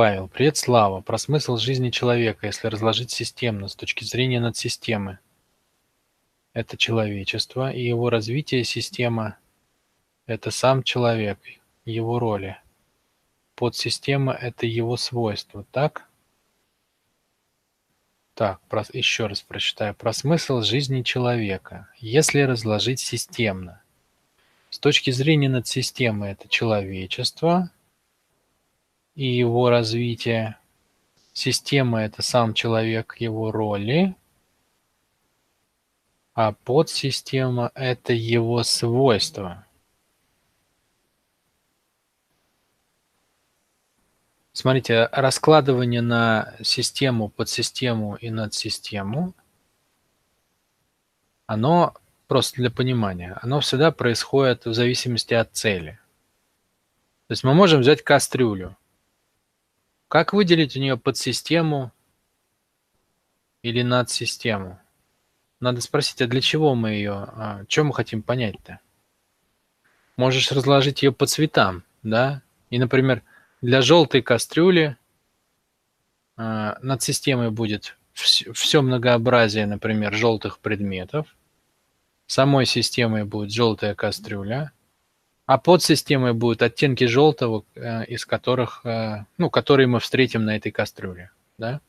Павел. Привет, Слава. Про смысл жизни человека, если разложить системно, с точки зрения надсистемы. Это человечество, и его развитие система – это сам человек, его роли. Подсистема – это его свойства, так? Так, про, еще раз прочитаю. Про смысл жизни человека, если разложить системно. С точки зрения надсистемы – это человечество – и его развитие. Система – это сам человек, его роли, а подсистема – это его свойства. Смотрите, раскладывание на систему, подсистему и надсистему, оно, просто для понимания, оно всегда происходит в зависимости от цели. То есть мы можем взять кастрюлю – как выделить у нее подсистему или надсистему? Надо спросить, а для чего мы ее, а, что мы хотим понять-то? Можешь разложить ее по цветам, да? И, например, для желтой кастрюли а, над системой будет все, все многообразие, например, желтых предметов. Самой системой будет желтая кастрюля. А подсистемой будут оттенки желтого, э, из которых, э, ну, которые мы встретим на этой кастрюле, да?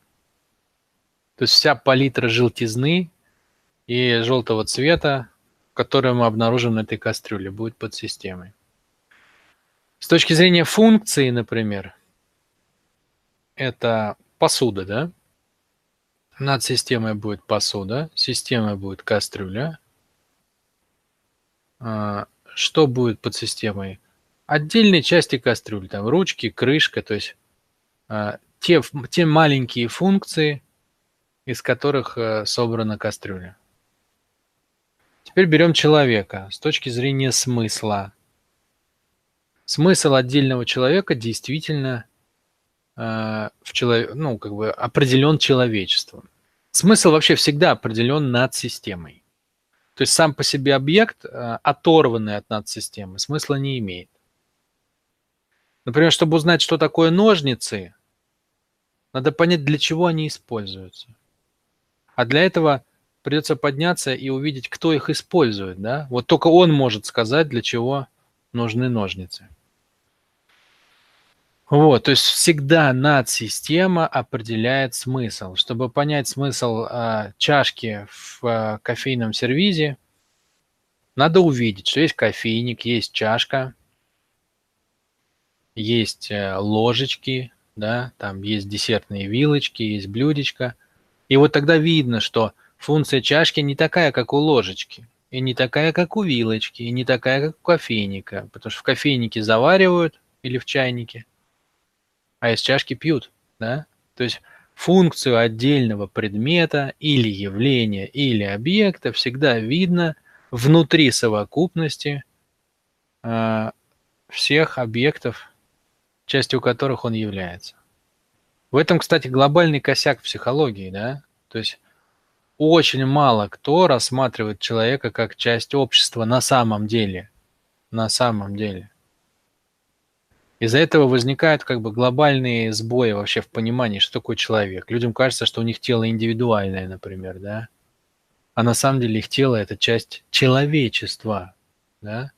То есть вся палитра желтизны и желтого цвета, которую мы обнаружим на этой кастрюле, будет подсистемой. С точки зрения функции, например, это посуда, да? Над системой будет посуда, системой будет кастрюля, а, что будет под системой? Отдельные части кастрюли, там ручки, крышка, то есть э, те, те маленькие функции, из которых э, собрана кастрюля. Теперь берем человека с точки зрения смысла. Смысл отдельного человека действительно э, в человек, ну, как бы определен человечеством. Смысл вообще всегда определен над системой. То есть сам по себе объект, э, оторванный от надсистемы, смысла не имеет. Например, чтобы узнать, что такое ножницы, надо понять, для чего они используются. А для этого придется подняться и увидеть, кто их использует. Да? Вот только он может сказать, для чего нужны ножницы. Вот, то есть всегда надсистема определяет смысл. Чтобы понять смысл э, чашки в э, кофейном сервизе, надо увидеть, что есть кофейник, есть чашка, есть э, ложечки, да, там есть десертные вилочки, есть блюдечко. И вот тогда видно, что функция чашки не такая, как у ложечки, и не такая, как у вилочки, и не такая, как у кофейника, потому что в кофейнике заваривают или в чайнике, а из чашки пьют, да? То есть функцию отдельного предмета или явления или объекта всегда видно внутри совокупности э, всех объектов, частью которых он является. В этом, кстати, глобальный косяк психологии, да? То есть очень мало кто рассматривает человека как часть общества на самом деле. На самом деле. Из-за этого возникают как бы глобальные сбои вообще в понимании, что такое человек. Людям кажется, что у них тело индивидуальное, например, да? А на самом деле их тело – это часть человечества, да?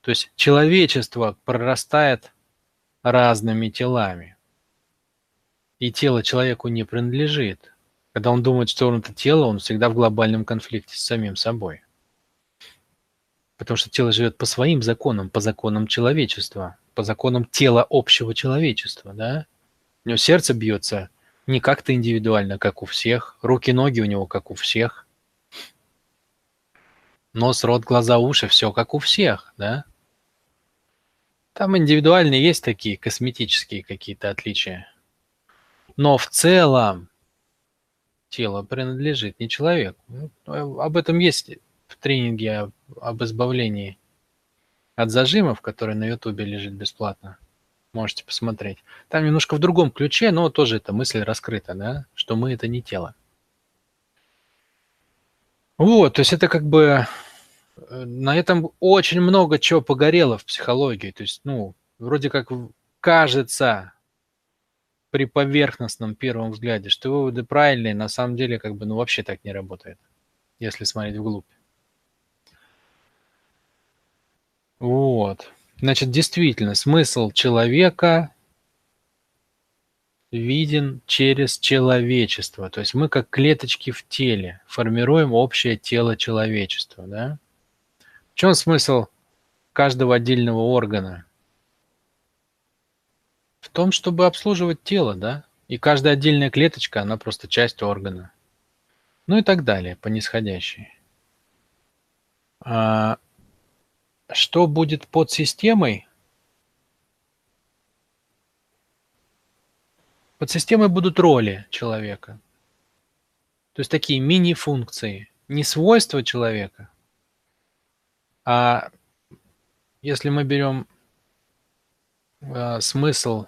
То есть человечество прорастает разными телами. И тело человеку не принадлежит. Когда он думает, что он это тело, он всегда в глобальном конфликте с самим собой. Потому что тело живет по своим законам, по законам человечества, по законам тела общего человечества, да? У него сердце бьется не как-то индивидуально, как у всех, руки-ноги у него как у всех, нос, рот, глаза, уши, все как у всех, да? Там индивидуальные есть такие косметические какие-то отличия. Но в целом тело принадлежит не человеку. Ну, об этом есть в тренинге об избавлении от зажимов, который на ютубе лежит бесплатно. Можете посмотреть. Там немножко в другом ключе, но тоже эта мысль раскрыта, да, что мы это не тело. Вот, то есть это как бы э, на этом очень много чего погорело в психологии. То есть, ну, вроде как кажется, при поверхностном первом взгляде, что выводы правильные, на самом деле как бы ну вообще так не работает, если смотреть вглубь. Вот. Значит, действительно, смысл человека виден через человечество. То есть мы как клеточки в теле формируем общее тело человечества. Да? В чем смысл каждого отдельного органа? В том, чтобы обслуживать тело, да? И каждая отдельная клеточка, она просто часть органа. Ну и так далее, по нисходящей. А что будет под системой? Под системой будут роли человека. То есть такие мини-функции. Не свойства человека, а если мы берем э, смысл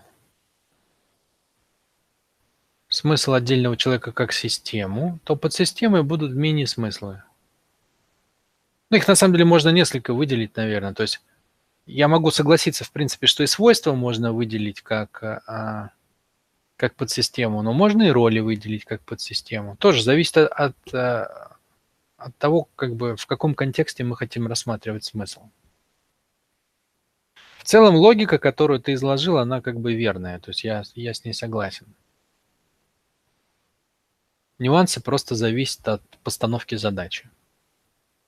смысл отдельного человека как систему, то под системой будут мини-смыслы. Ну, их на самом деле можно несколько выделить, наверное. То есть я могу согласиться, в принципе, что и свойства можно выделить как, а, как подсистему, но можно и роли выделить как подсистему. Тоже зависит от, а, от того, как бы, в каком контексте мы хотим рассматривать смысл. В целом логика, которую ты изложил, она как бы верная, то есть я, я с ней согласен. Нюансы просто зависят от постановки задачи.